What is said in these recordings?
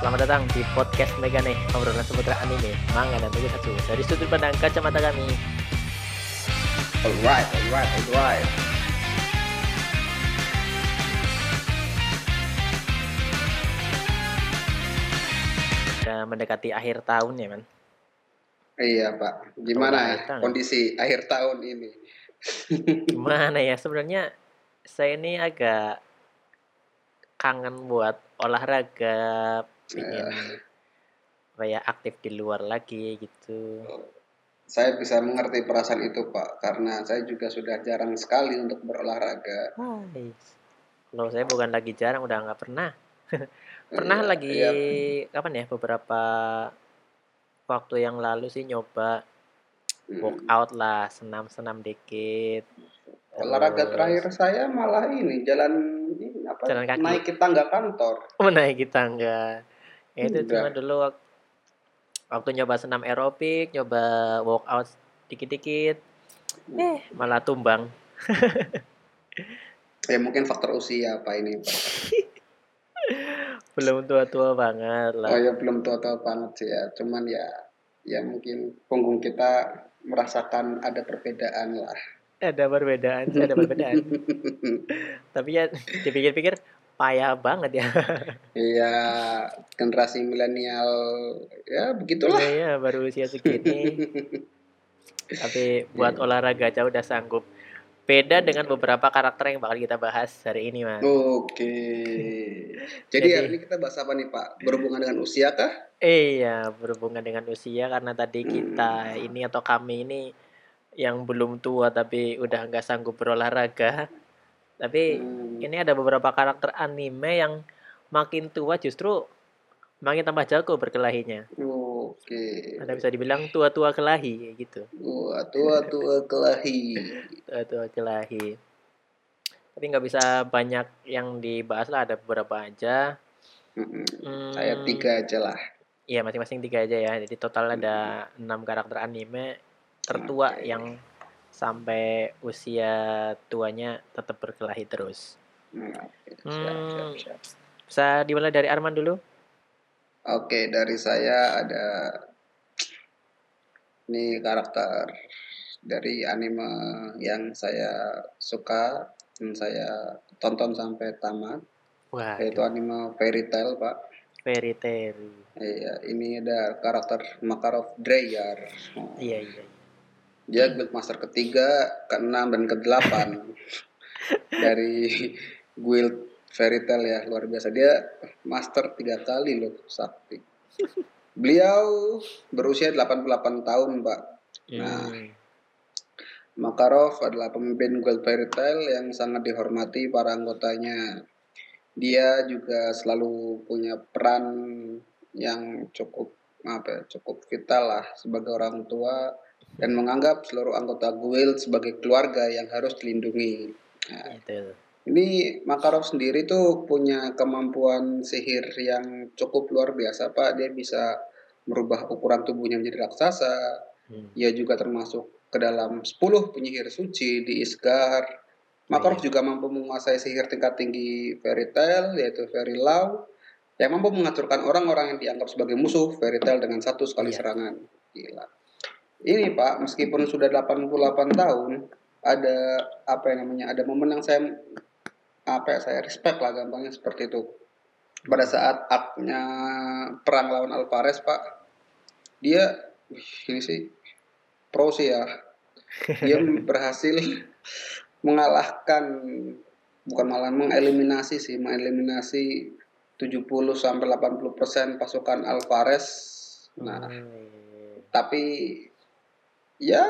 Selamat datang di podcast Megane, obrolan seputar anime, manga, dan tokusatsu dari sudut pandang kacamata kami. Alright, alright, alright. Mendekati akhir tahun ya, man. Iya Pak, gimana Oh, ya kondisi akhir tahun ini? Gimana ya sebenarnya saya ini agak kangen buat olahraga, ingin kayak aktif di luar lagi gitu. Saya bisa mengerti perasaan itu Pak, karena saya juga sudah jarang sekali untuk berolahraga. Hai. Kalau saya bukan lagi jarang, udah nggak pernah. Pernah Iya, lagi iya. kapan ya beberapa waktu yang lalu sih nyoba Hmm. workout lah, senam-senam dikit. Olahraga Terus terakhir saya malah ini jalan ini apa? Jalan kaki. Naik tangga kantor. menaiki tangga. Ya, itu cuma dulu wak- waktu nyoba senam aerobik, nyoba workout dikit-dikit, eh malah tumbang. Ya mungkin faktor usia Pak ini Pak. Belum tua-tua banget Oh lah. ya belum tua-tua banget sih ya, cuman ya ya mungkin punggung kita merasakan ada perbedaan lah. Ada perbedaan, ada perbedaan. Tapi ya dipikir-pikir payah banget ya. Iya, generasi milenial ya begitulah. Iya, ya, baru usia segini. Tapi buat Iya. olahraga aja udah sanggup. Beda dengan beberapa karakter yang bakal kita bahas hari ini, Mas. Oke. Jadi Jadi- hari ini kita bahas apa nih Pak? Berhubungan dengan usia kah? Iya, berhubungan dengan usia karena tadi kita ini atau kami ini yang belum tua tapi udah nggak sanggup berolahraga. Tapi Hmm, ini ada beberapa karakter anime yang makin tua justru makin tambah jago berkelahinya. Oke. Ada bisa dibilang tua-tua kelahi kayak gitu. Wah, tua tua kelahi. Tua-tua kelahi. Tapi nggak bisa banyak yang dibahas lah, ada beberapa aja. Hmm, Saya tiga aja lah. Iya, masing-masing tiga aja ya. Jadi total ada enam karakter anime tertua Oke. yang sampai usia tuanya tetap berkelahi terus. Hmm, siap, Hmm. siap, siap. Bisa dimulai dari Arman dulu? Oke, dari saya ada ini karakter dari anime yang saya suka dan saya tonton sampai tamat Wah, yaitu anime Fairy Tail, Pak. Fairy Tail. Iya, ini ada karakter Makarov Dreyer. Oh, Iya, iya. Dia guild master ketiga, keenam dan kedelapan dari guild Fairy Tail ya luar biasa. Dia master tiga kali loh sakti. Beliau berusia 88 tahun, Pak. Nah, Hmm. Makarov adalah pemimpin guild Fairy Tail yang sangat dihormati para anggotanya. Dia juga selalu punya peran yang cukup apa ya, cukup vital lah sebagai orang tua dan menganggap seluruh anggota guild sebagai keluarga yang harus dilindungi. Nah, Itu. ini Makarov sendiri tuh punya kemampuan sihir yang cukup luar biasa, Pak. Dia bisa merubah ukuran tubuhnya menjadi raksasa, Hmm. ia juga termasuk ke dalam 10 penyihir suci di Isgar. Makarov Iya. juga mampu menguasai sihir tingkat tinggi Fairy Tail, yaitu Fairy Law, yang mampu menghancurkan orang-orang yang dianggap sebagai musuh Fairy Tail dengan satu sekali Iya. serangan. Gila. Ini Pak, meskipun sudah 88 tahun, ada apa yang namanya, ada momen yang saya apa ya, saya respect lah gampangnya seperti itu. Pada saat arc-nya perang lawan Alvarez, Pak, dia wih, ini sih pro sih ya. Dia berhasil mengalahkan bukan malah mengeliminasi sih, mengeliminasi 70 sampai 80% pasukan Alvarez. Nah, Hmm. tapi ya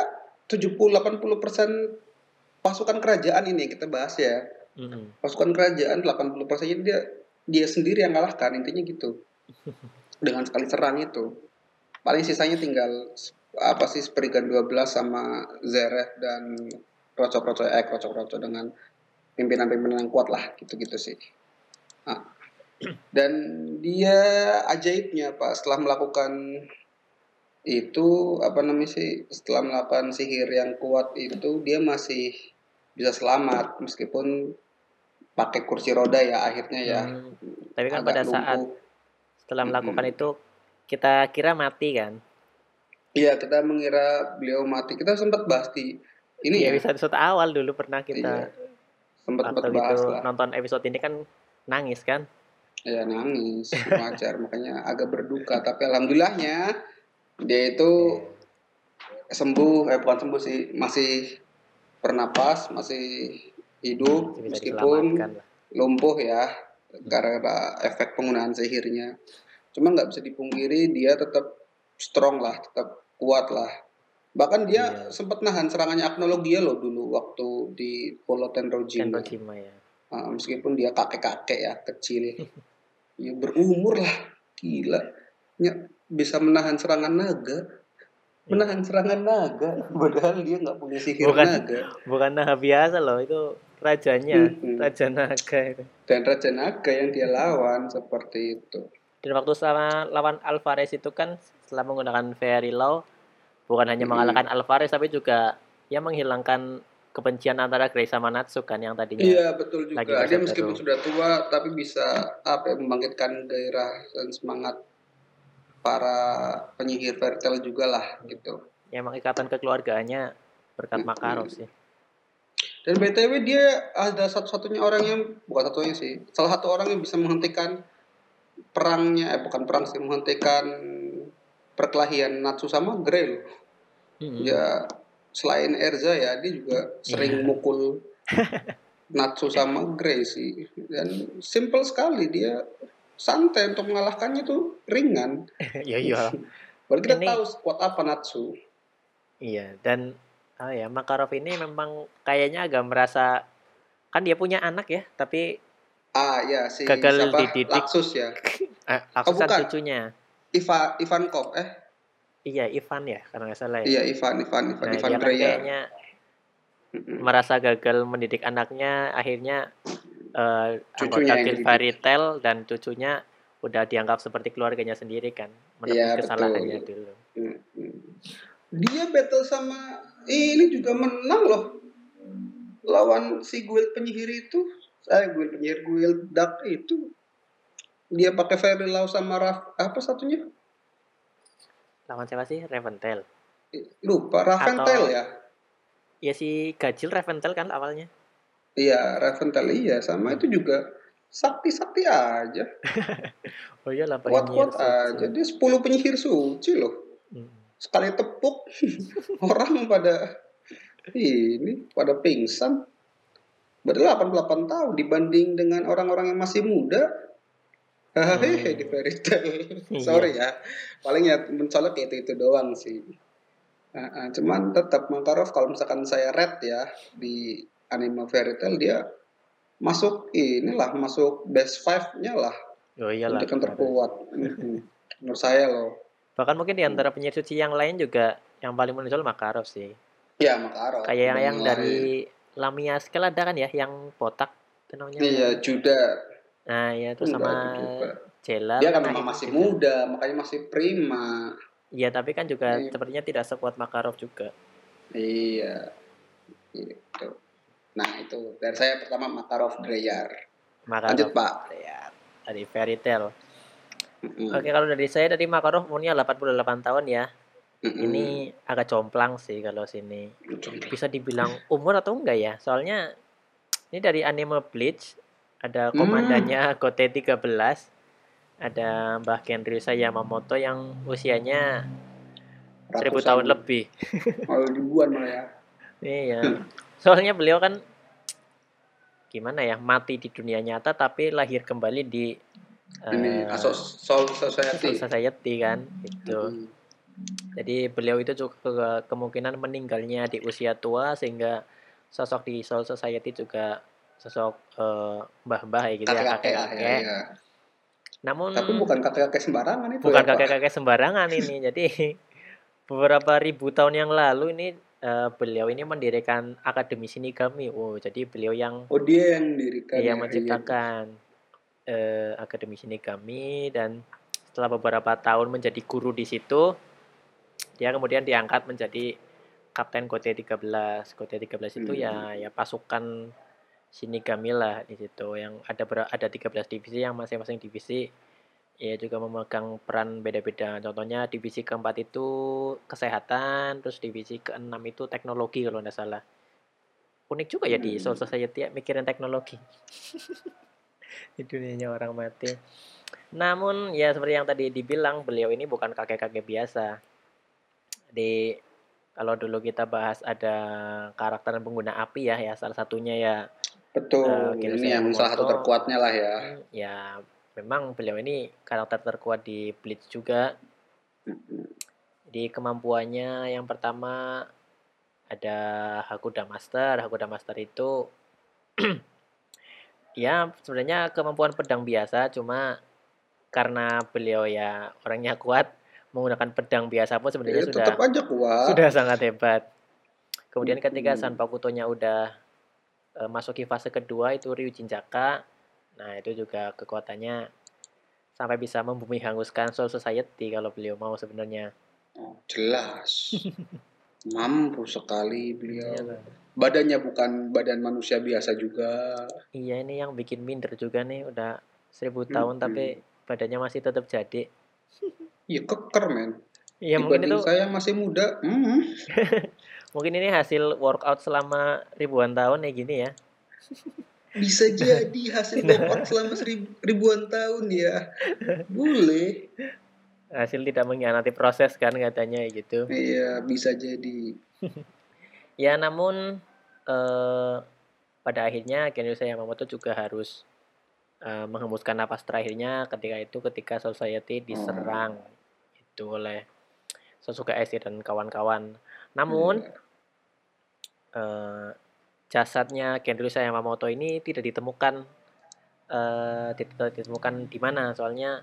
70 80% pasukan kerajaan ini yang kita bahas ya. Hmm. Pasukan kerajaan 80% jadi dia dia sendiri yang kalahkan intinya gitu. Dengan sekali serang itu. Paling sisanya tinggal apa sih Spriggan 12 sama Zereth dan Roco-Roco eh Roco-Roco dengan pimpinan-pimpinan yang kuat lah gitu-gitu sih. Nah, dan dia ajaibnya Pak setelah melakukan itu apa namanya sih setelah melakukan sihir yang kuat itu dia masih bisa selamat meskipun pakai kursi roda ya akhirnya ya Hmm. Tapi kan pada saat lumpuh. setelah melakukan Mm-mm. itu kita kira mati kan Iya, kita mengira beliau mati. Kita sempat bahas di ini di ya. episode awal dulu pernah Iya. kita Sempat sempat bahas itu lah. nonton episode ini kan nangis kan Ya nangis, wajar. Makanya agak berduka. Tapi alhamdulillahnya dia itu sembuh. Eh bukan sembuh sih, masih bernapas, masih hidup Masih meskipun lumpuh ya gara-gara efek penggunaan sihirnya. Cuma nggak bisa dipungkiri dia tetap strong lah, tetap kuat lah. Bahkan dia Iya. sempat nahan serangannya Agnologia loh dulu waktu di Polo Tenrojima. Tenrojima ya Ah, meskipun dia kakek-kakek ya kecil, ya berumur lah, gila, Ya, bisa menahan serangan naga, menahan serangan naga, padahal dia nggak punya sihir Bukan. naga. bukan naga biasa loh itu rajanya Mm-mm. raja naga itu Dan raja naga yang dia lawan seperti itu. dan waktu sama lawan Alvarez itu kan setelah menggunakan Fairy Law bukan hanya Mm-mm. mengalahkan Alvarez tapi juga ya menghilangkan kebencian antara Grace sama Natsu kan yang tadinya Iya betul juga. Dia meskipun sudah tua tapi bisa apa ya, membangkitkan gairah dan semangat para penyihir Vertel juga lah gitu. ya emang ikatan kekeluargaannya berkat. Makarov sih Dan BTW dia ada satu-satunya orang yang bukan satunya sih, salah satu orang yang bisa menghentikan perangnya, eh bukan perang sih, menghentikan perkelahian Natsu sama Grey loh. Mm-mm. Ya selain Erza ya, dia juga sering Iya. mukul Natsu sama Grey sih. Dan simple sekali dia santai untuk mengalahkannya tuh ringan. ya iya Baru kita Ini- tahu kuat apa Natsu. iya dan ah ya Makarov ini memang kayaknya agak merasa kan dia punya anak ya tapi Ah ya si Gagal siapa? dididik. Laksus ya. eh, lakukan bukan. cucunya Iva Ivankov eh iya Ivan ya karena nggak salah ya Iya Ivan Ivan Ivan nah Ivan dia kan kayaknya Mm-mm. merasa gagal mendidik anaknya akhirnya eh Cucunya anggota dan cucunya udah dianggap seperti keluarganya sendiri kan menepis betul. kesalahannya dulu Mm-mm. Dia battle sama ini juga menang loh. Lawan si guild penyihir itu, saya guild penyihir guild dark itu dia pakai fairy law sama Raf, apa satunya? lawan siapa sih Reventail Lupa Raventel Atau- ya. ya si Gajil Reventail kan awalnya Iya, Raventel iya sama itu juga sakti-sakti aja. oh iya lah Kuat-kuat aja. Dia 10 penyihir suci loh. Hmm. sekali tepuk orang pada ini pada pingsan Padahal 88 tahun dibanding dengan orang-orang yang masih muda hehehe Hmm. di fairy tale Iya. sorry ya paling ya mencolok ya itu itu doang sih Nah, ah, cuman tetap Makarov kalau misalkan saya red ya di anime fairy tale dia masuk inilah masuk best five nya lah oh iyalah untuk yang terkuat menurut saya loh bahkan mungkin di antara penyihir suci yang lain juga yang paling menonjol Makarov sih ya Makarov kayak yang, yang dari Lamia Scale ada kan ya yang botak itu namanya Iya, Juda. nah ya Enggak, sama. Jela Dia kan memang itu masih juga. muda, makanya masih prima. iya tapi kan juga Iya. sepertinya tidak sekuat Makarov juga Iya. Gitu. Nah, itu dari saya pertama Makarov Dreyar. Makarov Lanjut, Pak. ya dari Fairy Tail Mm-mm. oke kalau dari saya dari Makarov umurnya 88 tahun ya Mm-mm. ini agak jomplang sih kalau sini Coba. bisa dibilang umur atau enggak ya soalnya ini dari anime Bleach ada Hmm. komandannya Gote 13 ada Mbah Kenryu Yamamoto yang usianya seribu Ratusan. tahun lebih Oh, ribuan malah ya. iya soalnya beliau kan gimana ya mati di dunia nyata tapi lahir kembali di Ini eh, Asos Soul Soul Society. Society kan itu Mm. Jadi beliau itu juga ke- kemungkinan meninggalnya di usia tua sehingga sosok di Soul Society juga sosok eh, mbah-mbah ya gitu ya Kakek-kakek lah ya, kakek-kakek. ya. Namun Tapi bukan kakek-kakek sembarangan itu. bukan ya, kakek-kakek sembarangan ini. Jadi beberapa ribu tahun yang lalu ini eh, beliau ini mendirikan Akademi Shinigami. Oh, jadi beliau yang Oh, dia yang dirikan. dia ya, menciptakan eh, Akademi Shinigami dan setelah beberapa tahun menjadi guru di situ dia kemudian diangkat menjadi Kapten Gote 13. Gote 13 itu ya ya pasukan Shinigami lah di situ yang ada ber- ada 13 divisi yang masing-masing divisi ya juga memegang peran beda-beda. Contohnya divisi keempat itu kesehatan, terus divisi keenam itu teknologi kalau nggak salah. Unik juga ya di Soul Hmm. Society ya, mikirin teknologi. di dunianya orang mati. Namun ya seperti yang tadi dibilang, beliau ini bukan kakek-kakek biasa. Di kalau dulu kita bahas ada karakter dan pengguna api ya, ya salah satunya ya Betul. Kira ini yang salah satu terkuatnya lah ya. Hmm, ya memang beliau ini karakter terkuat di Bleach juga. Di kemampuannya yang pertama ada Hakuda Master. Hakuda Master itu ya sebenarnya kemampuan pedang biasa cuma karena beliau ya orangnya kuat menggunakan pedang biasa pun sebenarnya Ya, sudah tetap aja kuat. sudah sangat hebat. Kemudian ketika Mm-mm. Sanpaku Tonya udah eh, masuki fase kedua itu Ryujin Jaka. Nah, itu juga kekuatannya sampai bisa membumi hanguskan Soul Society kalau beliau mau sebenarnya. Oh, jelas. Mampu sekali beliau. Iyalah. Badannya bukan badan manusia biasa juga. Iya, ini yang bikin minder juga nih udah seribu Hmm, tahun hmm. tapi badannya masih tetap jadi. Iya keker men. Iya, mungkin itu saya masih muda. Hmm. mungkin ini hasil workout selama ribuan tahun ya gini ya. Bisa jadi hasil workout selama seribu, ribuan tahun ya. Boleh. Hasil tidak mengkhianati proses kan katanya gitu. Iya, bisa jadi. Ya, namun eh, pada akhirnya Genryusei Yamamoto juga harus eh, menghembuskan napas terakhirnya ketika itu ketika Society diserang itu oleh Sasuke Aishi dan kawan-kawan. Namun Iya. eh, jasadnya Genryusei Yamamoto ini tidak ditemukan eh, tidak ditemukan di mana soalnya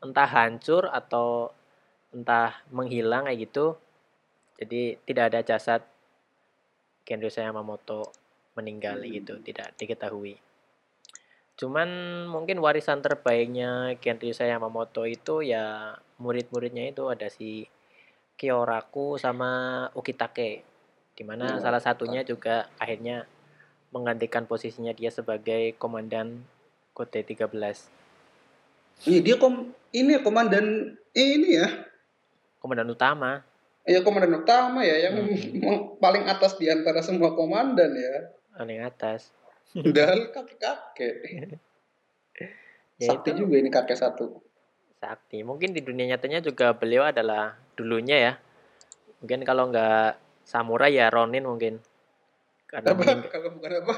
entah hancur atau entah menghilang kayak gitu. Jadi tidak ada jasad Genryusei Yamamoto meninggal Hmm. gitu, tidak diketahui. Cuman mungkin warisan terbaiknya Genryusei Yamamoto itu ya murid-muridnya itu ada si Kyoraku sama Ukitake. Di mana Oh, salah satunya juga akhirnya menggantikan posisinya dia sebagai komandan Kode 13. Iya, dia kom ini ya, komandan ini ya. Komandan utama. Ya komandan utama ya yang Hmm. paling atas di antara semua komandan ya. paling atas. Dal kakek-kakek. Ya Sakti itu juga ini kakek satu. sakti. Mungkin di dunia nyatanya juga beliau adalah dulunya ya. Mungkin kalau nggak samurai ya Ronin mungkin. Karena Apa? mening- Kalau bukan apa?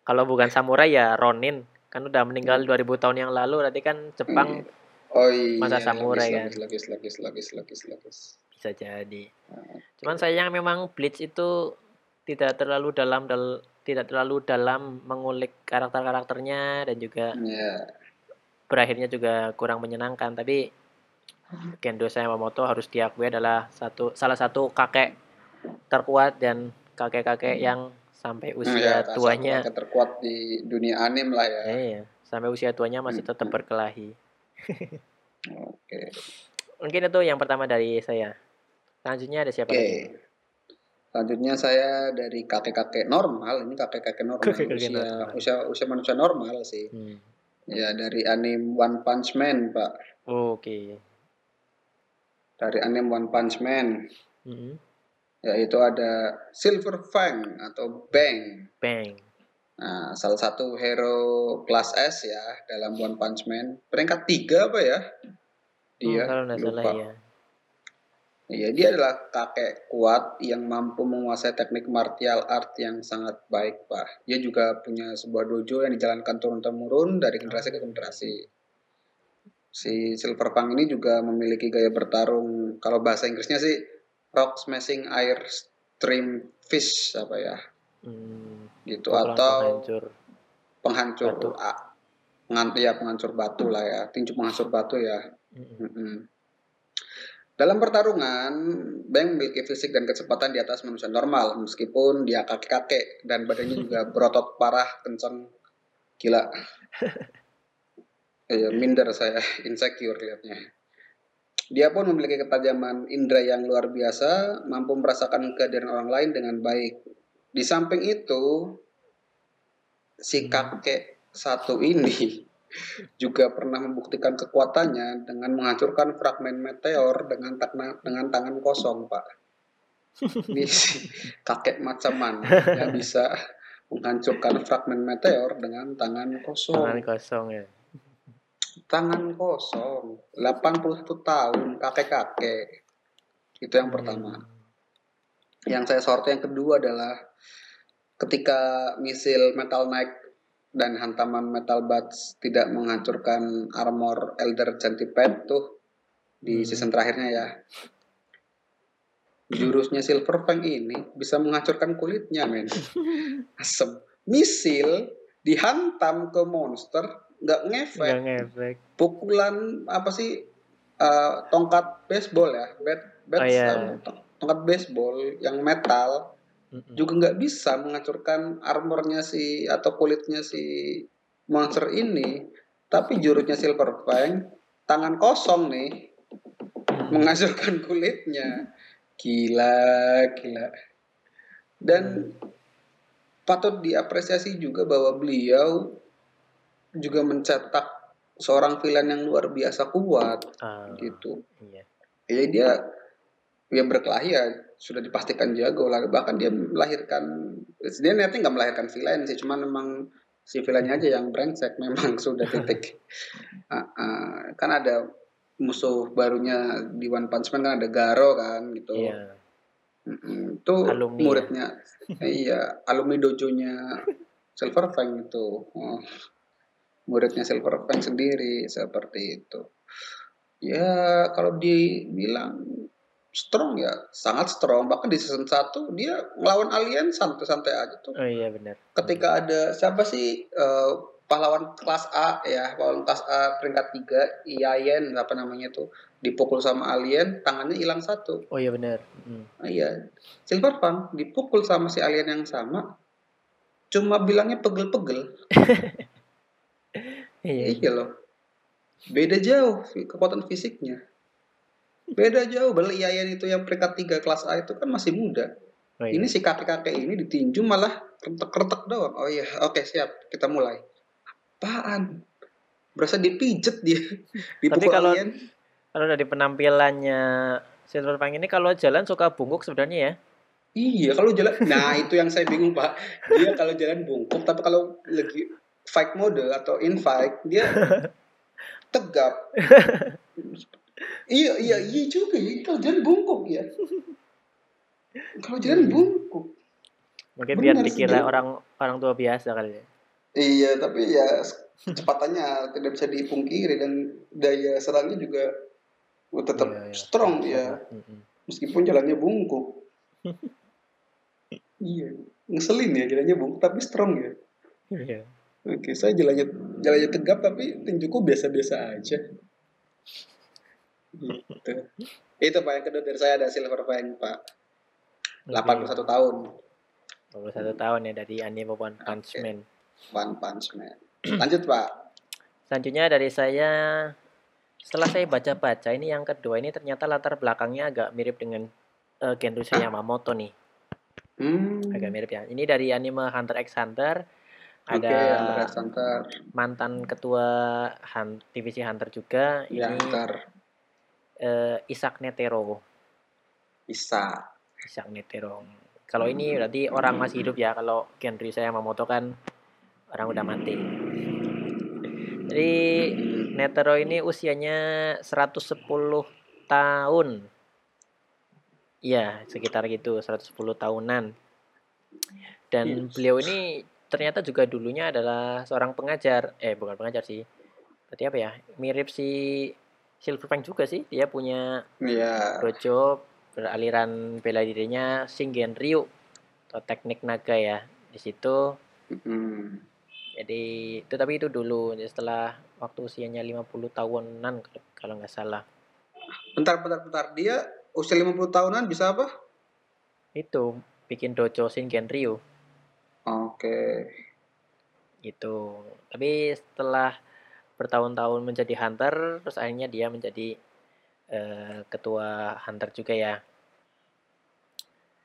kalau bukan samurai ya Ronin. Kan udah meninggal 2000 tahun yang lalu. Berarti kan Jepang Oh iya. Masa samurai kan. lagis, lagis, lagis, lagis, lagis. bisa jadi. Ah, Cuman sayang memang Bleach itu tidak terlalu dalam dal- tidak terlalu dalam mengulik karakter-karakternya dan juga Ya. berakhirnya juga kurang menyenangkan. Tapi Gendo Yamamoto harus diakui adalah satu salah satu kakek terkuat dan kakek-kakek yang sampai Hmm, usia ya, tuanya terkuat di dunia anim lah ya. eh, iya, sampai usia tuanya masih Hmm, tetap hmm. berkelahi. Oke. Mungkin itu yang pertama dari saya. Selanjutnya ada siapa Oke. lagi? Selanjutnya saya dari kakek-kakek normal, ini kakek-kakek normal, usia, normal. usia usia manusia normal sih. Hmm. Ya dari anime One Punch Man, Pak. Oke. Dari anime One Punch Man, Mm-mm. Yaitu ada Silver Fang atau Bang. Bang. Nah, salah satu hero kelas S ya dalam One Punch Man. Peringkat tiga apa ya? Dia Hmm, kalau nggak salah lupa. ya. Iya, dia adalah kakek kuat yang mampu menguasai teknik martial art yang sangat baik, Pak. Dia juga punya sebuah dojo yang dijalankan turun-temurun dari generasi ke generasi. Si Silver Fang ini juga memiliki gaya bertarung, kalau bahasa Inggrisnya sih rock smashing air stream fish apa ya, Hmm, gitu atau penghancur. penghancur Batu. penganti ya penghancur batu lah ya, tinju penghancur batu ya. Mm-mm. Mm-mm. Dalam pertarungan, Bang memiliki fisik dan kecepatan di atas manusia normal, meskipun dia kakek-kakek dan badannya juga berotot parah, kencang, gila. Iya, minder saya, insecure liatnya. Dia pun memiliki ketajaman indera yang luar biasa, mampu merasakan kehadiran orang lain dengan baik. Di samping itu, si kakek satu ini juga pernah membuktikan kekuatannya dengan menghancurkan fragmen meteor dengan tangan dengan tangan kosong, Pak. Ini kakek macam mana yang bisa menghancurkan fragmen meteor dengan tangan kosong? Tangan kosong ya. Tangan kosong. 81 tahun kakek-kakek. Itu yang pertama. Hmm. Yang saya sorot yang kedua adalah ketika misil Metal Knight dan hantaman Metal Bats tidak menghancurkan armor Elder Centipede tuh di Hmm. season terakhirnya ya. Jurusnya Silver Fang ini bisa menghancurkan kulitnya, men. Asem. Misil dihantam ke monster nggak ngefek. Nggak ngefek. Pukulan apa sih? Eh, tongkat baseball ya, bat, bat Oh, eh, tong- tongkat baseball yang metal Mm-mm. juga nggak bisa menghancurkan armornya si atau kulitnya si monster ini. Tapi jurusnya Silver Fang tangan kosong nih menghancurkan kulitnya. Gila gila. Dan patut diapresiasi juga bahwa beliau juga mencetak seorang villain yang luar biasa kuat Ah, gitu iya. ya dia dia berkelahi ya sudah dipastikan jago lah bahkan dia melahirkan dia niatnya nggak melahirkan villain sih cuman memang si villainnya aja yang brengsek memang sudah titik Ah, ah. kan ada musuh barunya di One Punch Man kan ada Garo kan gitu Iya. Mm-mm. itu Alumni ya? muridnya iya alumni dojonya Silver Fang itu Oh. Muridnya Silver Fang sendiri seperti itu ya kalau dibilang strong ya sangat strong bahkan di season 1 dia ngelawan alien santai-santai aja tuh Oh iya benar. ketika ada siapa sih eh, pahlawan kelas A ya pahlawan kelas A peringkat 3 Iayen apa namanya tuh dipukul sama alien tangannya hilang satu Oh iya benar. Mm. Ah, iya Silver Fang dipukul sama si alien yang sama cuma bilangnya pegel-pegel Iya. iya loh beda jauh kekuatan fisiknya beda jauh beli Iayen itu yang peringkat 3 kelas A itu kan masih muda Oh, iya. ini si kakek-kakek ini ditinju malah retek-retek doang. Oh iya, oke siap, kita mulai. Apaan? Berasa dipijet dia. Dipukul kalau- alien. Kalau dari penampilannya Silver Fang ini kalau jalan suka bungkuk sebenarnya ya. Iya, kalau jalan. Nah, itu yang saya bingung, Pak. Dia kalau jalan bungkuk, tapi kalau lagi fight mode atau in fight, dia tegap. iya, iya, iya juga ya. Kalau jalan bungkuk ya. Kalau jalan bungkuk. Mungkin biar Benar dikira orang orang tua biasa kali ya. Iya, tapi ya kecepatannya tidak bisa dipungkiri dan daya serangnya juga tetap Iya, iya. strong ya, meskipun jalannya bungkuk. iya, ngeselin ya jalannya bungkuk tapi strong ya. Iya. Oke, saya jalannya jalannya tegap tapi tinjuku biasa-biasa aja. Gitu. Itu Pak yang kedua dari saya ada Silver Fang Pak. 81 tahun. 21 tahun ya dari anime One Punch Oke. Man. One Punch Man. Lanjut Pak. Selanjutnya dari saya setelah saya baca-baca ini yang kedua ini ternyata latar belakangnya agak mirip dengan uh, Genrusha Yamamoto nih. Hmm. Agak mirip ya. Ini dari anime Hunter x Hunter. Ada Center. mantan ketua Han- divisi Hunter juga. Ya, Ini ntar eh, Isak Netero. bisa. Isak Netero. Kalau ini berarti orang masih hidup ya. Kalau Genrusha Yamamoto kan orang udah mati. Jadi Netero ini usianya 110 tahun. Iya, sekitar gitu, 110 tahunan. Dan Yes. beliau ini ternyata juga dulunya adalah seorang pengajar. Eh, bukan pengajar sih. Berarti apa ya? Mirip si Silver Fang juga sih. Dia punya Iya. dojo beraliran bela dirinya Shingen Ryu atau teknik naga ya. Di situ Hmm. jadi itu tapi itu dulu Jadi setelah waktu usianya 50 tahunan kalau- kalau nggak salah. Bentar, bentar, bentar. Dia usia 50 tahunan bisa apa? Itu bikin dojo Shingen Ryu Oke. gitu. Tapi setelah bertahun-tahun menjadi hunter terus akhirnya dia menjadi eh, ketua hunter juga ya.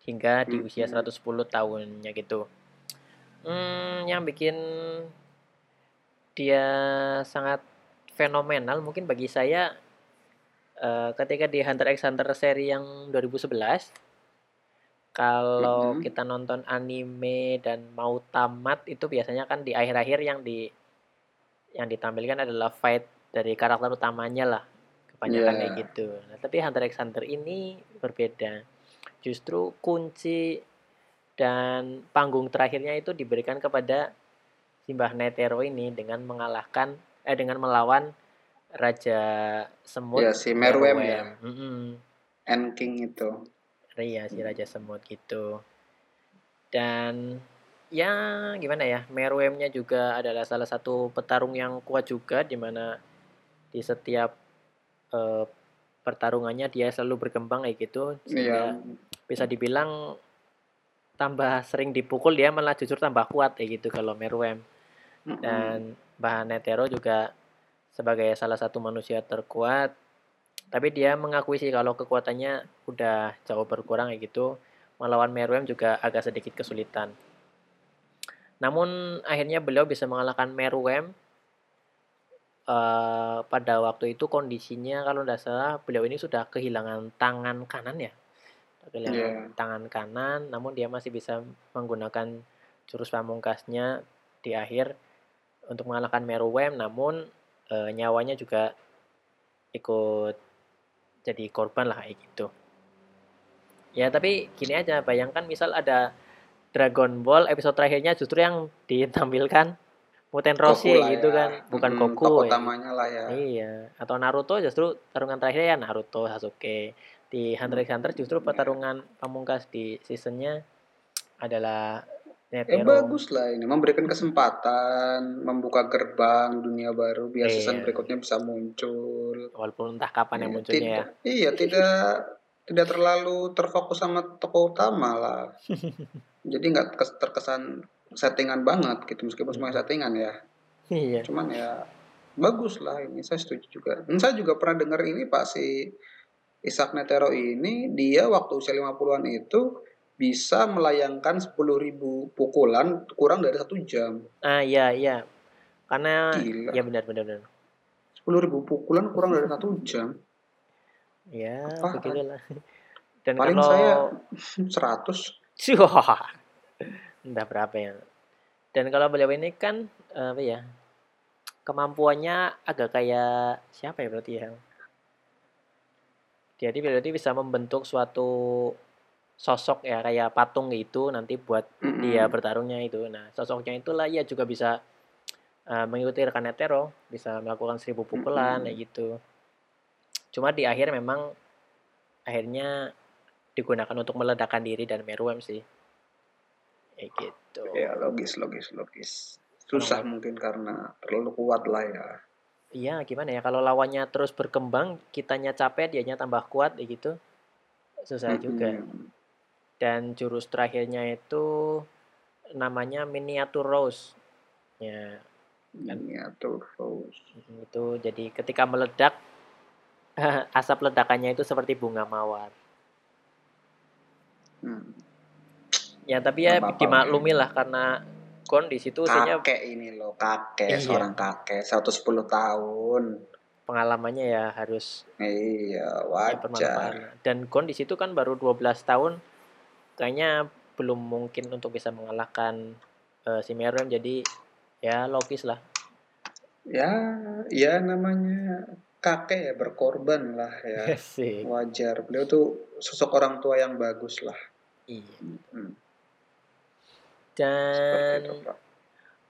Hingga di usia Mhm. 110 tahunnya gitu. Hmm, yang bikin dia sangat fenomenal mungkin bagi saya uh, ketika di Hunter x Hunter seri yang 2011 kalau mm -hmm. kita nonton anime dan mau tamat itu biasanya kan di akhir-akhir yang di yang ditampilkan adalah fight dari karakter utamanya lah kebanyakan yeah. kayak gitu. Nah, tapi Hunter x Hunter ini berbeda. Justru kunci dan panggung terakhirnya itu diberikan kepada Simbah Netero ini dengan mengalahkan eh dengan melawan Raja Semut. Ya si Meruem ya. Mm -hmm. King itu. Iya si Raja Semut gitu. Dan ya gimana ya Meruemnya juga adalah salah satu petarung yang kuat juga di mana di setiap uh, pertarungannya dia selalu berkembang kayak gitu sehingga yeah. bisa dibilang tambah sering dipukul dia malah justru tambah kuat kayak gitu kalau Meruem dan bahan Netero juga sebagai salah satu manusia terkuat tapi dia mengakui sih kalau kekuatannya udah jauh berkurang kayak gitu melawan Meruem juga agak sedikit kesulitan. Namun akhirnya beliau bisa mengalahkan Meruem. Uh, pada waktu itu kondisinya kalau tidak salah beliau ini sudah kehilangan tangan kanan ya? Kehilangan yeah. tangan kanan namun dia masih bisa menggunakan jurus pamungkasnya di akhir untuk mengalahkan Meruem. Namun e, nyawanya juga ikut jadi korban lah kayak gitu. Ya tapi gini aja, bayangkan misal ada Dragon Ball episode terakhirnya justru yang ditampilkan Muten Rossi gitu ya. kan, bukan hmm, Goku. Ya. utamanya lah ya. Iya, atau Naruto justru pertarungan terakhirnya ya Naruto, Sasuke. Di Hunter x Hunter justru pertarungan pamungkas di seasonnya adalah Netero. Ya bagus lah ini memberikan kesempatan membuka gerbang dunia baru biar iya. season berikutnya bisa muncul. Walaupun entah kapan ya, yang munculnya tidak, ya. Iya tidak tidak terlalu terfokus sama tokoh utama lah. Jadi nggak terkesan settingan banget gitu meskipun semua settingan ya. Iya. Cuman ya bagus lah ini saya setuju juga. Dan saya juga pernah dengar ini Pak si Isak Netero ini dia waktu usia 50-an itu bisa melayangkan 10.000 pukulan kurang dari satu jam. Ah iya iya. Karena Gila. ya benar benar benar. 10.000 pukulan kurang dari satu jam. Ya, begitulah. Dan Paling kalau saya 100. Wah. Entah berapa ya. Dan kalau beliau ini kan apa ya? Kemampuannya agak kayak siapa ya berarti ya? Jadi berarti bisa membentuk suatu sosok ya kayak patung gitu nanti buat mm-hmm. dia bertarungnya itu. Nah sosoknya itulah ya juga bisa uh, mengikuti rekan Netero, bisa melakukan seribu pukulan mm-hmm. kayak gitu. Cuma di akhir memang akhirnya digunakan untuk meledakkan diri dan Meruem sih. Kayak gitu. Ya logis logis logis. Susah mungkin karena terlalu kuat lah ya. Iya gimana ya kalau lawannya terus berkembang kitanya capek dianya tambah kuat kayak gitu susah mm-hmm. juga dan jurus terakhirnya itu namanya miniatur rose. Ya. Kan? miniatur rose. Itu jadi ketika meledak asap ledakannya itu seperti bunga mawar. Hmm. ya tapi ya dimaklumi lah karena kon di situ kakek ini loh kakek iya. seorang kakek 110 tahun. Pengalamannya ya harus iya wajar. dan kon di situ kan baru 12 tahun kayaknya belum mungkin untuk bisa mengalahkan uh, si Meruem jadi ya logis lah. Ya ya namanya kakek ya berkorban lah ya. Wajar. Beliau tuh sosok orang tua yang bagus lah. Iya. Hmm. dan itu,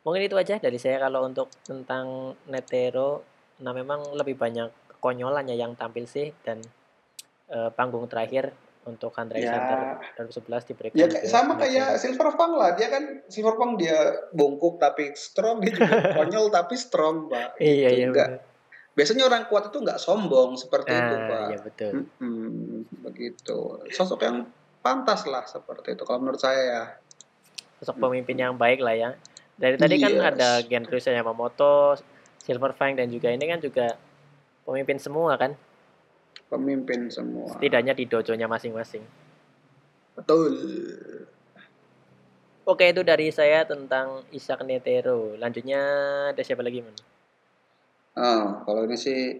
mungkin itu aja dari saya kalau untuk tentang Netero. Nah memang lebih banyak konyolannya yang tampil sih dan uh, panggung terakhir untuk Hunter x ya. Hunter 2011 diberikan ya sama kayak Silverpunk lah. Dia kan Silverpunk dia bungkuk tapi strong dia juga konyol tapi strong pak. Iya gitu. iya enggak. biasanya orang kuat itu nggak sombong seperti ah, itu pak. iya betul. Hmm, begitu. Sosok yang pantas lah seperti itu kalau menurut saya ya. Sosok pemimpin yang baik lah ya. Dari tadi kan yes. kan ada Gen Yamamoto Silverfang dan juga ini kan juga pemimpin semua kan pemimpin semua. Setidaknya di dojonya masing-masing. Betul. Oke, itu dari saya tentang Isaac Netero. Lanjutnya ada siapa lagi, Man? Oh, kalau ini sih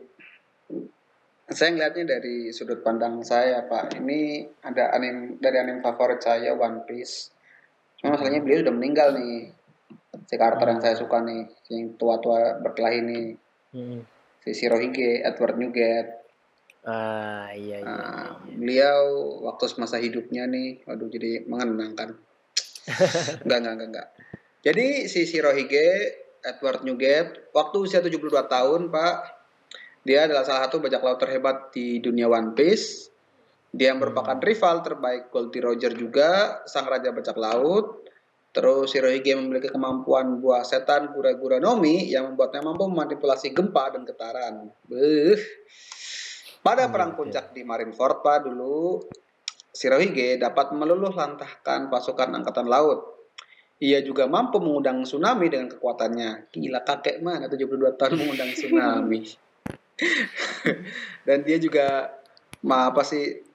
saya ngeliatnya dari sudut pandang saya, Pak. Ini ada anim dari anim favorit saya One Piece. Cuma masalahnya beliau sudah meninggal nih. Si karakter yang saya suka nih, yang tua-tua berkelahi nih. Hmm. Si Shirohige, Edward Newgate. Ah, iya, iya, iya. beliau waktu semasa hidupnya nih, waduh jadi mengenang kan. enggak, enggak, enggak, enggak. Jadi si Shirohige, Edward Newgate, waktu usia 72 tahun, Pak, dia adalah salah satu bajak laut terhebat di dunia One Piece. Dia merupakan rival terbaik Goldie Roger juga, sang raja bajak laut. Terus Shirohige memiliki kemampuan buah setan gura-gura Nomi yang membuatnya mampu memanipulasi gempa dan getaran. Beuh. Pada Hmm, perang puncak di Marineford Pak dulu, Shirohige dapat meluluh lantahkan pasukan angkatan laut. Ia juga mampu mengundang tsunami dengan kekuatannya. Gila kakek mana 72 tahun mengundang tsunami. Dan dia juga ma apa sih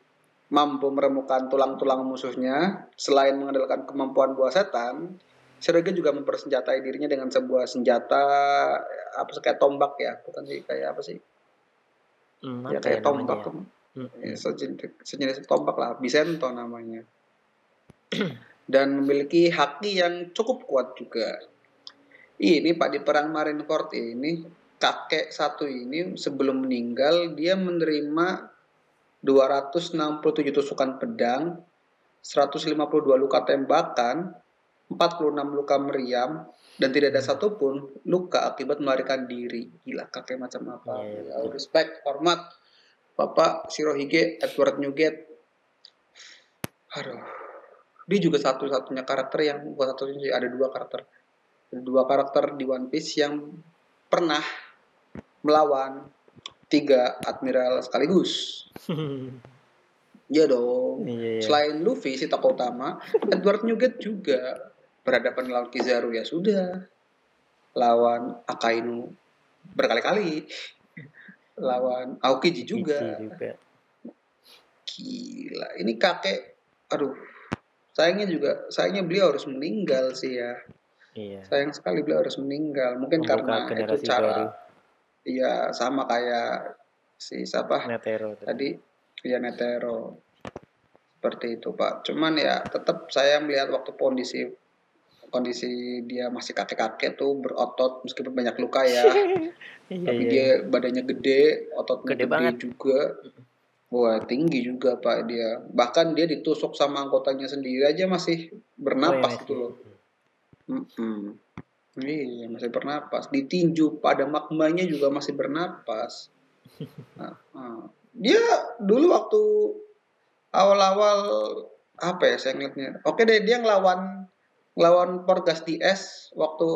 mampu meremukan tulang-tulang musuhnya. Selain mengandalkan kemampuan buah setan, Shirohige juga mempersenjatai dirinya dengan sebuah senjata apa sih kayak tombak ya, bukan sih kayak apa sih? Hmm, Ya kayak ya tombak namanya? ya? Hmm, Ya, sejenis, sejenis tombak lah, Bisento namanya. Dan memiliki haki yang cukup kuat juga. Ini Pak di perang Marineford ini kakek satu ini sebelum meninggal dia menerima 267 tusukan pedang, 152 luka tembakan, 46 luka meriam, dan tidak ada satupun luka akibat melarikan diri. Gila kakek macam apa? Ya, betul. respect, hormat. Bapak Shirohige Edward Newgate. Aduh. Dia juga satu-satunya karakter yang buat satu sih ada dua karakter. Ada dua karakter di One Piece yang pernah melawan tiga admiral sekaligus. Iya dong. Iya, iya. Selain Luffy si tokoh utama, Edward Newgate juga berhadapan lawan Kizaru ya sudah. Lawan Akainu berkali-kali. Lawan Aokiji juga. Juga. Gila, ini kakek, aduh, sayangnya juga, sayangnya beliau harus meninggal sih ya. Iya. Sayang sekali beliau harus meninggal. Mungkin Membuka karena itu cara, iya sama kayak si siapa Netero tadi. tadi, ya Netero. Seperti itu Pak. Cuman ya tetap saya melihat waktu kondisi kondisi dia masih kakek-kakek tuh berotot meskipun banyak luka ya. Iya, tapi iya. dia badannya gede, ototnya Gede gede, banget. juga. Wah, tinggi juga Pak dia. Bahkan dia ditusuk sama anggotanya sendiri aja masih bernapas Oh, iya, gitu loh. Mm-mm. Iya, masih bernapas. Ditinju pada magmanya juga masih bernapas. Nah, nah. Dia dulu waktu awal-awal apa ya saya ngeliatnya. Oke deh, dia ngelawan ngelawan Porgas DS waktu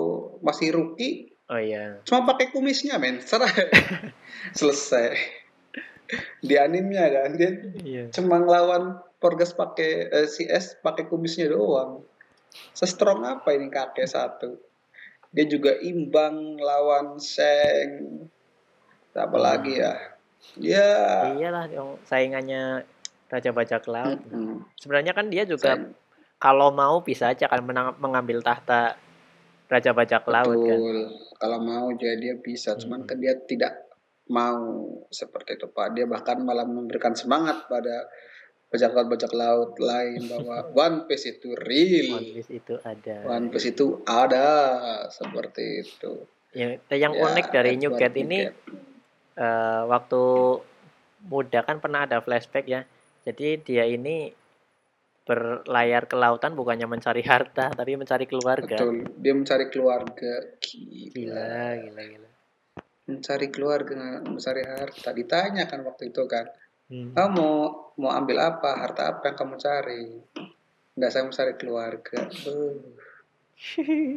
masih rookie. Oh iya. cuma pakai kumisnya men. Serah. Selesai. Di animnya kan dia Iya. cuma ngelawan Porgas pakai eh, CS pakai kumisnya doang. Sestrong apa ini kakek satu? Dia juga imbang lawan Seng. Apa lagi ya? Ya Iyalah yang saingannya Raja Bajak Laut. mm-mm. Sebenarnya kan dia juga Seng, kalau mau bisa aja kan menang, mengambil tahta Raja Bajak Laut kan. betul kalau mau jadi dia bisa cuman Mm-mm. kan dia tidak mau seperti itu pak dia bahkan malah memberikan semangat pada bajak laut bajak laut lain bahwa One Piece itu real One Piece itu ada. One Piece itu ada seperti itu Yang, yang Ya, unik dari New Gate ini eh, waktu muda kan pernah ada flashback ya. Jadi dia ini berlayar ke lautan bukannya mencari harta tapi mencari keluarga. betul dia mencari keluarga Gila, gila gila, gila. mencari keluarga mencari harta ditanya kan waktu itu kan Hmm. kamu mau mau ambil apa harta apa yang kamu cari nggak saya mencari keluarga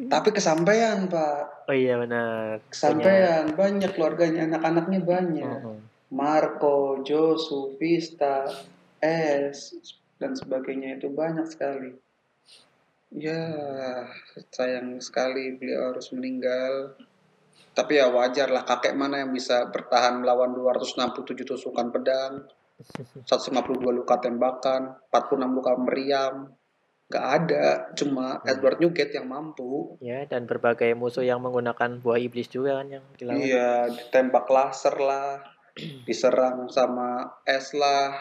tapi kesampaian pak Oh iya benar. Punya- kesampaian banyak keluarganya anak-anaknya banyak Mhm. Marco Josu Vista S dan sebagainya itu banyak sekali. Ya sayang sekali beliau harus meninggal. Tapi ya wajar lah kakek mana yang bisa bertahan melawan 267 tusukan pedang 152 luka tembakan 46 luka meriam. Nggak ada cuma Hmm. Edward Newgate yang mampu. Ya, dan berbagai musuh yang menggunakan buah iblis juga kan yang dilawan. iya ditembak laser lah diserang sama es lah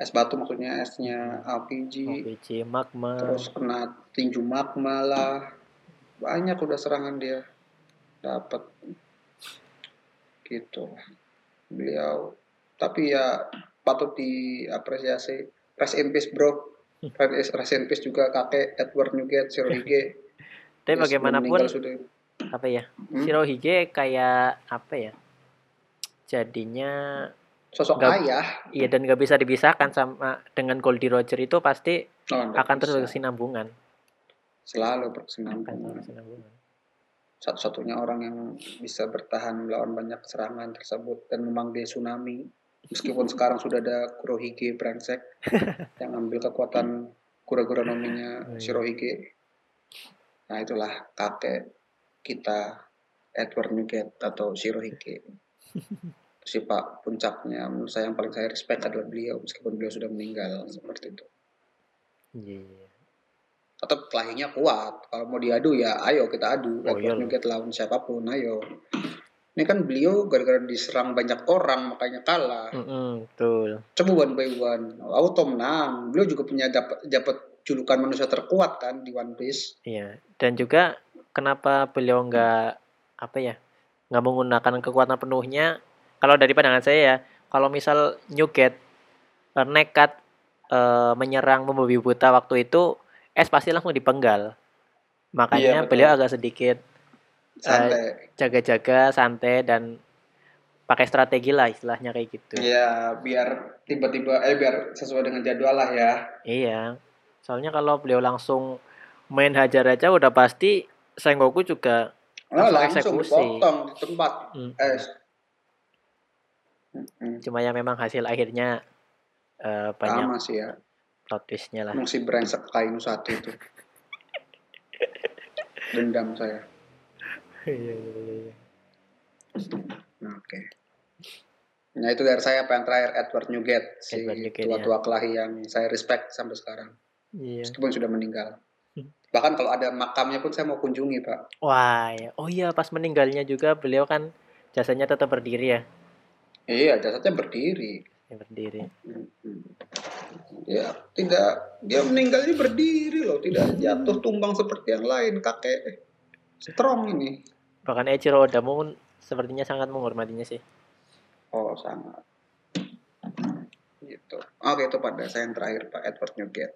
es batu maksudnya esnya RPG OPC, magma. terus kena tinju magma lah. Banyak udah serangan dia. Dapat gitu. Beliau. Tapi ya patut diapresiasi. Rest in peace bro. Rest rest in peace juga kakek Edward Newgate Shirohige Tapi Ya, bagaimanapun sudah. apa ya? Hmm? Shirohige kayak apa ya? Jadinya sosok Nggak- ayah iya dan nggak bisa dipisahkan sama dengan Goldie Roger itu pasti Oh, akan terus bisa. berkesinambungan. selalu berkesinambungan. satu-satunya orang yang bisa bertahan melawan banyak serangan tersebut dan memanggil tsunami meskipun sekarang sudah ada Kurohige brengsek yang ambil kekuatan kura-kura nominya Oh, iya. Shirohige nah itulah kakek kita Edward Newgate atau Shirohige si pak puncaknya menurut saya yang paling saya respect adalah beliau meskipun beliau sudah meninggal seperti itu Iya. tetap kelahinya kuat. Kalau mau diadu ya ayo kita adu. Oh, iyalah. Newgate lawan siapa pun, ayo. Ini kan beliau gara-gara diserang banyak orang makanya kalah. Mm-mm, betul. Coba one by one. Auto menang. Beliau juga punya dapat dapat julukan manusia terkuat kan di One Piece. Iya. Dan juga kenapa beliau nggak apa ya? nggak menggunakan kekuatan penuhnya? Kalau dari pandangan saya ya, kalau misal Newgate eh, nekat eh, menyerang membabi buta waktu itu, es pasti langsung dipenggal. Makanya Iya, beliau agak sedikit Santai. jaga-jaga, santai dan pakai strategi lah istilahnya kayak gitu. Iya, biar tiba-tiba eh biar sesuai dengan jadwal lah ya. Iya. Soalnya kalau beliau langsung main hajar aja udah pasti Sengoku juga Oh, Langsung langsung eksekusi. dipotong di tempat. mm, Eh. Mm-mm. cuma ya memang hasil akhirnya eh, banyak Sama sih ya. plot twistnya lah. Si brengsek kainu satu itu. Dendam saya. Iya, iya, iya, iya. Nah, Oke. Nah itu dari saya apa yang terakhir Edward Newgate si Edward Newgate, tua-tua kelahi yang saya respect sampai sekarang Iya. meskipun sudah meninggal. Hmm. Bahkan kalau ada makamnya pun saya mau kunjungi pak. Wah, ya. oh iya pas meninggalnya juga beliau kan jasanya tetap berdiri ya. Iya jasadnya berdiri. Ya, berdiri. Ya tidak dia meninggalnya berdiri loh tidak jatuh tumbang seperti yang lain kakek strong ini. Bahkan Eiichiro Oda pun sepertinya sangat menghormatinya sih. Oh sangat. Gitu. Oke itu pada saya yang terakhir pak Edward Newgate.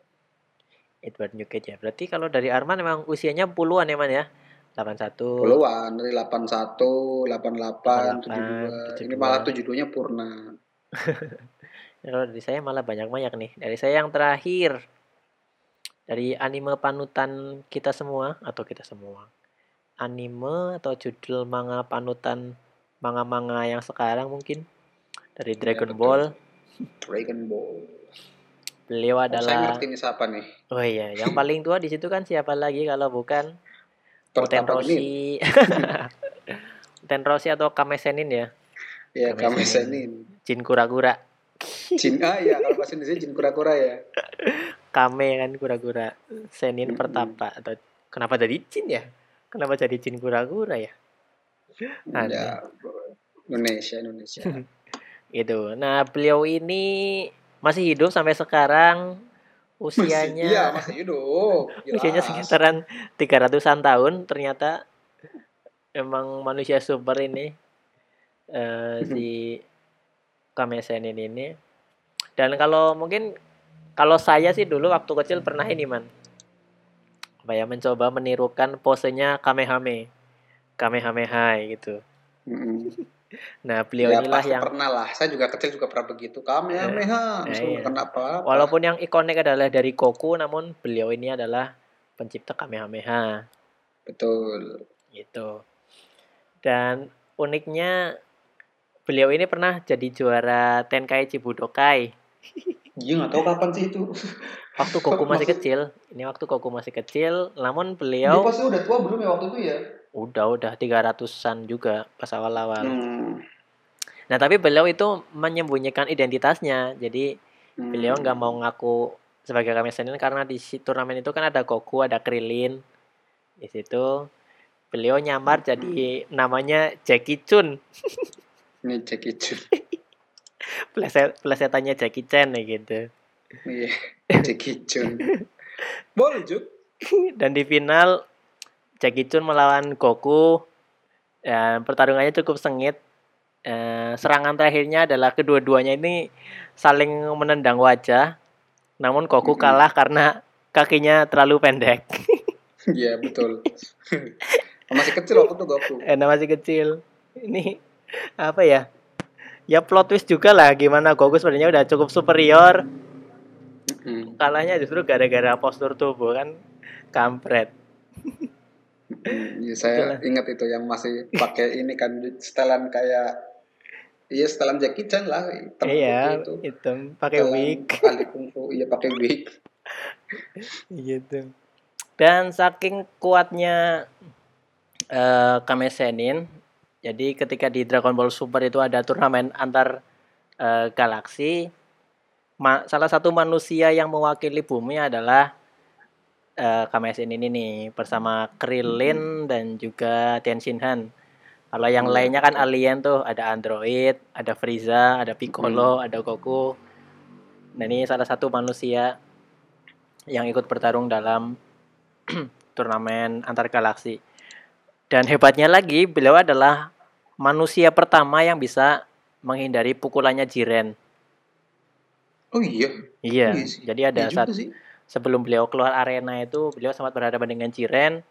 Edward Newgate ya. Berarti kalau dari Arman memang usianya puluhan ya man ya. 81. Puluhan dari 81, 88, 72. 72. Ini malah 72-nya purna. Ya, Kalau dari saya malah banyak-banyak nih. Dari saya yang terakhir. Dari anime panutan kita semua atau kita semua. Anime atau judul manga panutan manga-manga yang sekarang mungkin dari Dragon betul. Ball. Dragon Ball. Beliau Oh, saya adalah ngerti ini siapa nih. Oh iya, yang paling tua di situ kan siapa lagi kalau bukan Uten. Rossi. Uten Rossi atau Kame Senin ya. Ya, Kame Kame Senin. Jin Kura-Kura. Jin, ah ya, kalau bahasa Indonesia Jin Kura-Kura ya. Kame kan kura-kura. Senin Mm-mm. Pertapa atau kenapa jadi Jin ya? Kenapa jadi Jin Kura-Kura ya? Aneh. Ya, Indonesia, Indonesia. Gitu. Nah, beliau ini masih hidup sampai sekarang. Masih- Usianya Iya, masih hidup. usianya Jelas. sekitaran 300-an tahun ternyata emang manusia super ini eh, si Kame Senin ini dan kalau mungkin kalau saya sih dulu waktu kecil pernah ini man apa ya mencoba menirukan posenya Kamehame Kamehameha gitu. Nah beliau Ya, inilah yang pernah lah. Saya juga kecil juga pernah begitu. Kamehameha, Nah, langsung iya. kenapa? walaupun yang ikonik adalah dari Goku namun beliau ini adalah pencipta Kamehameha Betul. gitu. Dan uniknya beliau ini pernah jadi juara Tenkaichi Budokai Iya nggak tahu kapan sih itu. waktu Goku masih kecil. Ini waktu Goku masih kecil, namun Dia beliau pasti udah tua belum ya waktu itu ya? Udah udah 300-an juga pas awal-awal. Hmm. Nah, tapi beliau itu menyembunyikan identitasnya. Jadi Hmm. beliau nggak mau ngaku sebagai Kame Senin karena di si turnamen itu kan ada Goku, ada Krillin. Di situ beliau nyamar jadi namanya Jackie Chun. Ini Jackie Chun. Pleset plesetannya Jackie Chan ya gitu. Iya, Jackie Chun. Boleh, Juk. Dan di final Jackie Chun melawan Goku. Dan pertarungannya cukup sengit. Eh, serangan terakhirnya adalah kedua-duanya ini saling menendang wajah. Namun Goku Mm-mm. kalah karena kakinya terlalu pendek. Iya, betul. Masih kecil waktu itu Goku. Karena masih kecil. Ini apa ya? Ya plot twist juga lah gimana Goku sebenarnya udah cukup superior. Mm-mm. Kalahnya justru gara-gara postur tubuh kan kampret. Iya, saya Itulah. ingat itu yang masih pakai ini kan setelan kayak iya setelan Jackie Chan lah, hitam iya, itu. hitam pakai wig ahli kungfu, iya pakai wig. gitu. Dan saking kuatnya eh Kame Senin, jadi ketika di Dragon Ball Super itu ada turnamen antar eh, galaksi, ma- salah satu manusia yang mewakili bumi adalah eh, Kame Senin ini nih bersama Krillin dan juga Tenshinhan. Kalau yang Hmm. lainnya kan alien tuh, ada android, ada Frieza, ada Piccolo, ada Goku. Nah ini salah satu manusia yang ikut bertarung dalam turnamen antar galaksi. Dan hebatnya lagi, beliau adalah manusia pertama yang bisa menghindari pukulannya Jiren. Oh iya, Iya, Iya sih. jadi ada iya juga saat sih. Sebelum beliau keluar arena itu, beliau sempat berhadapan dengan Jiren.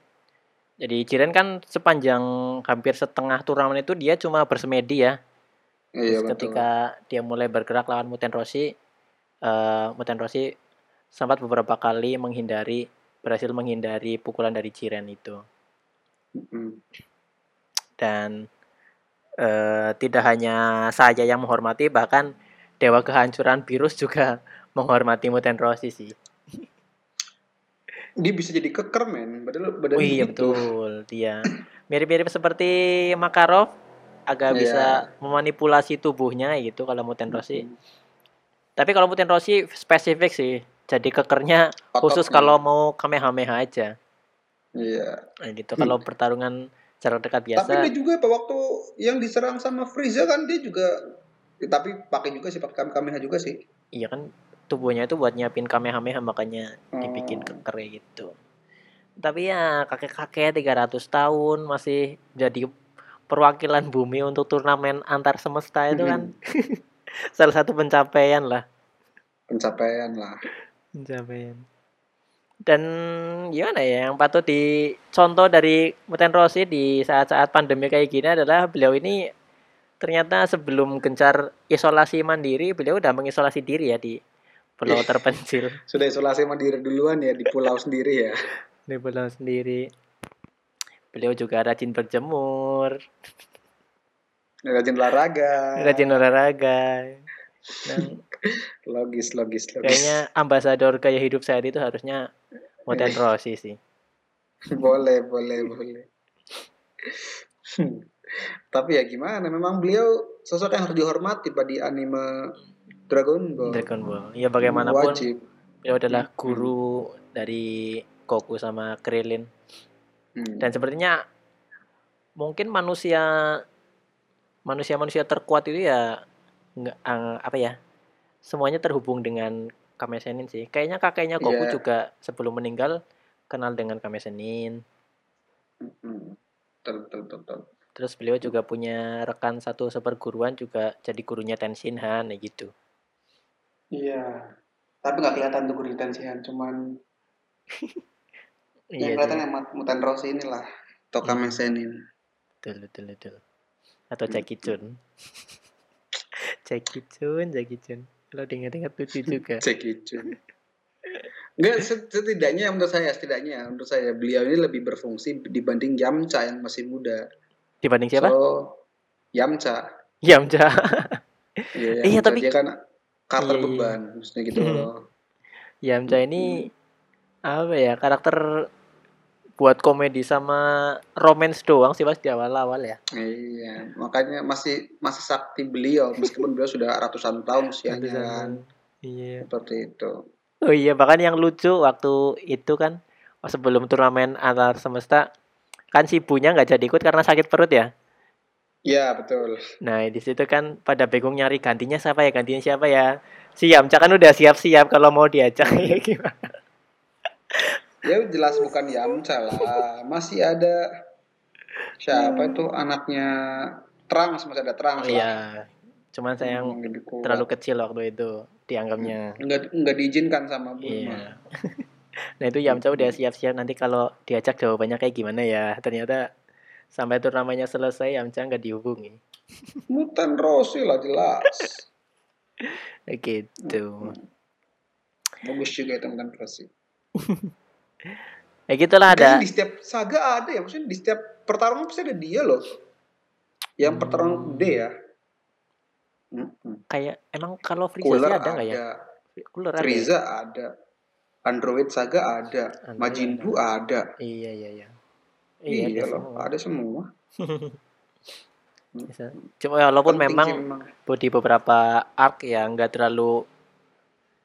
Jadi Jiren kan sepanjang hampir setengah turnamen itu dia cuma bersemedi ya. Iya Terus betul. ketika dia mulai bergerak lawan Muten Rossi, eh Muten Rossi sempat beberapa kali menghindari berhasil menghindari pukulan dari Jiren itu. Dan eh, tidak hanya saya yang menghormati, bahkan Dewa Kehancuran Virus juga menghormati Muten Rossi sih. Dia bisa jadi keker men, padahal Oh badannya iya gitu. betul, dia mirip-mirip seperti Makarov, agak Iya. bisa memanipulasi tubuhnya gitu kalau Muten Rossi. Mm-mm. Tapi kalau Muten Rossi spesifik sih, jadi kekernya khusus Ototnya. kalau mau Kamehameha aja. Iya. Nah, gitu. Kalau pertarungan jarak dekat biasa, Tapi dia juga Pak, waktu yang diserang sama Frieza kan dia juga tapi pakai juga sih pakai Kamehameha juga sih. iya kan tubuhnya itu buat nyiapin Kamehameha makanya dibikin Oh. keker gitu. Tapi ya kakek-kakek 300 tahun masih jadi perwakilan bumi untuk turnamen antar semesta itu kan salah satu pencapaian lah. Pencapaian lah. Pencapaian. Dan gimana ya yang patut dicontoh dari Muten Rossi di saat-saat pandemi kayak gini adalah beliau ini ternyata sebelum gencar isolasi mandiri beliau udah mengisolasi diri ya di pulau Iya. terpencil Sudah isolasi mandiri duluan ya di pulau sendiri ya. di pulau sendiri. Beliau juga rajin berjemur, Rajin olahraga. rajin olahraga. Dan Logis, logis, logis. kayaknya ambasador gaya hidup saat itu harusnya Muten Rossi sih. boleh, boleh, boleh. Tapi ya gimana? Memang beliau sosok yang harus dihormati Pak di anime Dragon Ball. Dragon Ball. Ya bagaimanapun Wajib. beliau adalah guru dari Goku sama Krillin. Hmm. Dan sepertinya mungkin manusia manusia-manusia terkuat itu ya nggak ang- apa ya? Semuanya terhubung dengan Kame Senin sih. Kayaknya kakeknya Goku Iya. juga sebelum meninggal kenal dengan Kame Senin. Hmm. Betul, betul, betul. Terus beliau juga punya rekan satu seperguruan juga jadi gurunya Tenshinhan ya gitu. Iya. Tapi nggak kelihatan tuh guru tensian, cuman yang Iya, kelihatan sih. yang Mat- Mutan Rossi inilah. Tokame Hmm. Senin. betul betul betul. Atau. Jackie Chun. Jackie Chun, Jackie Chun. Kalau diingat-ingat lucu juga. Jackie Chun. Enggak, set- setidaknya menurut saya, setidaknya menurut saya beliau ini lebih berfungsi dibanding Yamcha yang masih muda. Dibanding siapa? So, Yamcha. Yamcha. Iya, Iya, tapi- dia kan karakter Iya, iya. beban, maksudnya gitu Hmm. loh. Yamcha ini apa ya karakter buat komedi sama romance doang sih pas di awal-awal ya. Iya, makanya masih masih sakti beliau meskipun beliau sudah ratusan tahun usianya kan. Iya. Seperti itu. Oh iya, bahkan yang lucu waktu itu kan sebelum turnamen antar semesta kan si ibunya nggak jadi ikut karena sakit perut ya. Iya betul. Nah di situ kan pada bingung nyari gantinya siapa ya, gantinya siapa ya. Si Yamcha kan udah siap-siap kalau mau diajak ya gimana. Ya jelas bukan Yamcha lah. Masih ada siapa itu anaknya Trunks masih ada lah. Iya, cuman saya yang Hmm, terlalu kecil waktu itu dianggapnya. nggak nggak diizinkan sama Bulma. Iya. Nah itu Yamcha udah siap-siap nanti kalau diajak jawabannya kayak gimana ya. Ternyata sampai turnamennya selesai Yamcha nggak dihubungi. Mutan Rossi lah jelas. Gitu. Bagus juga itu Mutan Rossi. Ya gitulah ada. Di setiap saga ada ya, maksudnya di setiap pertarungan pasti ada dia loh. Yang Hmm. pertarungan gede ya. Mm-mm. Kayak emang kalau Frieza Cooler ada, ada nggak ya? Cooler ada. ya? Frieza ada, Android Saga ada, Android Majin Buu ada. Iya iya iya. Iya, ada loh, semua. ada semua. Bisa. Cuma ya, walaupun Penting memang memang. di beberapa arc ya nggak terlalu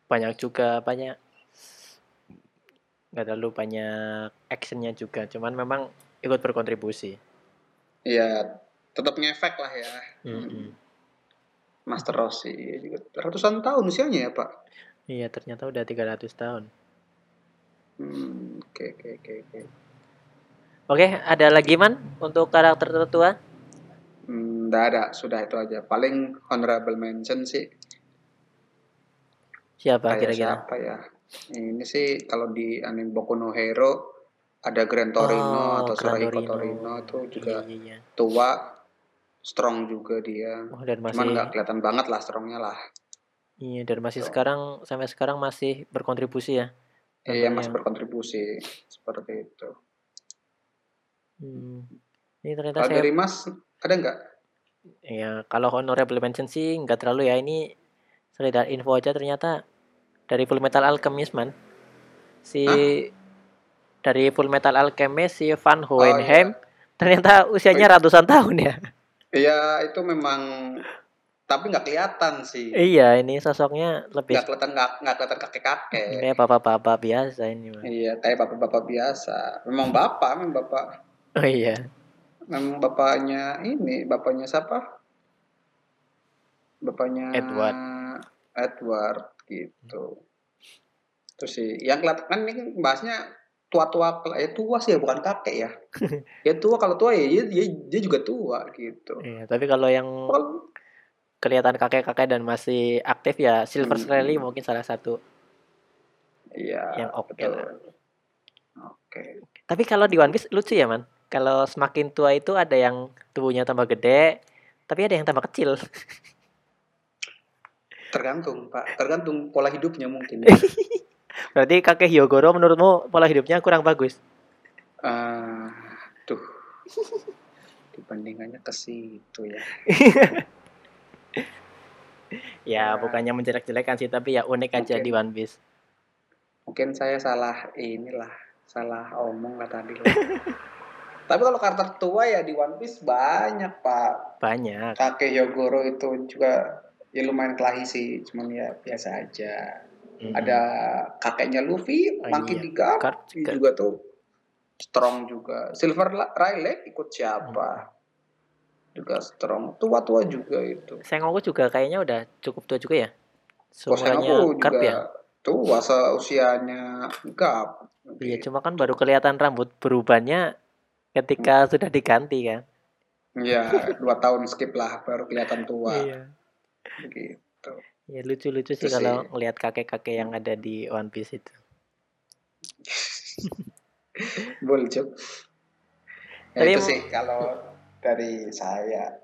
banyak juga banyak nggak terlalu banyak actionnya juga cuman memang ikut berkontribusi Iya, tetap ngefek lah ya. Mm-mm. Master Rossi juga ratusan tahun usianya ya Pak. iya ternyata udah 300 tahun Hmm, Oke oke oke oke. ada lagi man untuk karakter tertua Hmm, nggak ada, sudah itu aja. Paling honorable mention sih siapa kira-kira siapa ya? Ini sih kalau di anime Boku no Hero ada Grand Torino Oh, atau Surahiko Torino. Itu juga iya, iya. tua, strong juga dia. Oh, dan Cuman masih nggak kelihatan banget lah strongnya lah. iya dan masih Tuh. sekarang sampai sekarang masih berkontribusi ya Iya masih berkontribusi seperti itu. Hmm. ini ternyata Kalau saya dari Mas ada nggak? Ya, kalau honorable mention sih nggak terlalu ya. Ini sekedar info aja ternyata dari Full Metal Alchemist man. Si dari Full Metal Alchemist si Van Hohenheim ternyata usianya ratusan tahun ya. Iya itu memang tapi nggak kelihatan sih. iya, ini sosoknya lebih Nggak kelihatan nggak nggak kelihatan kakek kakek. kayak bapak-bapak biasa ini man. Iya kayak bapak-bapak biasa. Memang bapak, memang bapak. Oh iya. Memang bapaknya ini, bapaknya siapa? Bapaknya Edward. Edward gitu. Terus sih, yang kelihatan kan ini kan bahasnya tua-tua, ya tua sih ya bukan kakek ya. ya tua kalau tua ya dia, dia, dia juga tua gitu. Iya, tapi kalau yang Kalau kelihatan kakek-kakek dan masih aktif ya Silver Hmm. Srelly mungkin salah satu iya yang oke lah. Oke. Tapi kalau di One Piece lucu ya man. Kalau semakin tua itu ada yang tubuhnya tambah gede, tapi ada yang tambah kecil. Tergantung Pak, tergantung pola hidupnya mungkin. Berarti kakek Hyogoro menurutmu pola hidupnya kurang bagus. Ah, tuh. Dibandingannya ke situ ya. Ya, Ya. bukannya menjelek-jelekan sih, tapi ya unik aja Mungkin. di One Piece. Mungkin saya salah inilah, salah omong lah tadi lah. Tapi kalau karakter tua ya di One Piece banyak Pak. Banyak. Kakek Hyogoro itu juga ya lumayan kelahi sih, cuman ya biasa aja. Mm-mm. Ada kakeknya Luffy, Oh, makin iya. tiga, juga. juga tuh strong juga. Silver Rayleigh ikut siapa? Juga strong, tua-tua juga itu. Sengoku juga kayaknya udah cukup tua juga ya. Aku Garp juga ya. tua seusianya Gap. Iya, cuma kan baru kelihatan rambut berubahnya ketika sudah diganti kan. Iya, dua tahun skip lah baru kelihatan tua. Iya. Gitu. Ya lucu-lucu sih Itu kalau sih. ngelihat kakek-kakek yang ada di One Piece itu. Boleh Cuk. Ya, Tapi itu sih kalau dari saya.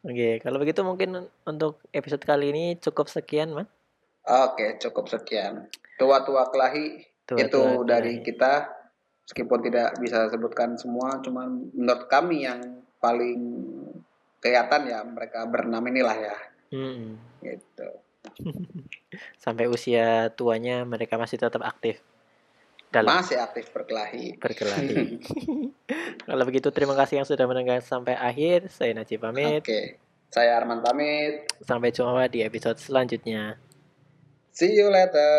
Oke, kalau begitu mungkin untuk episode kali ini cukup sekian, Man. Oke, cukup sekian. Tua-tua kelahi Tua-tua itu dari kelahi. kita. Meskipun tidak bisa sebutkan semua, cuman menurut kami yang paling kelihatan ya mereka berenam inilah ya. Mm-mm. Gitu. Sampai usia tuanya mereka masih tetap aktif dalam Masih aktif berkelahi. berkelahi. Kalau begitu terima kasih yang sudah mendengar sampai akhir. Saya Najib pamit. Oke. Saya Arman pamit. Sampai jumpa di episode selanjutnya. See you later.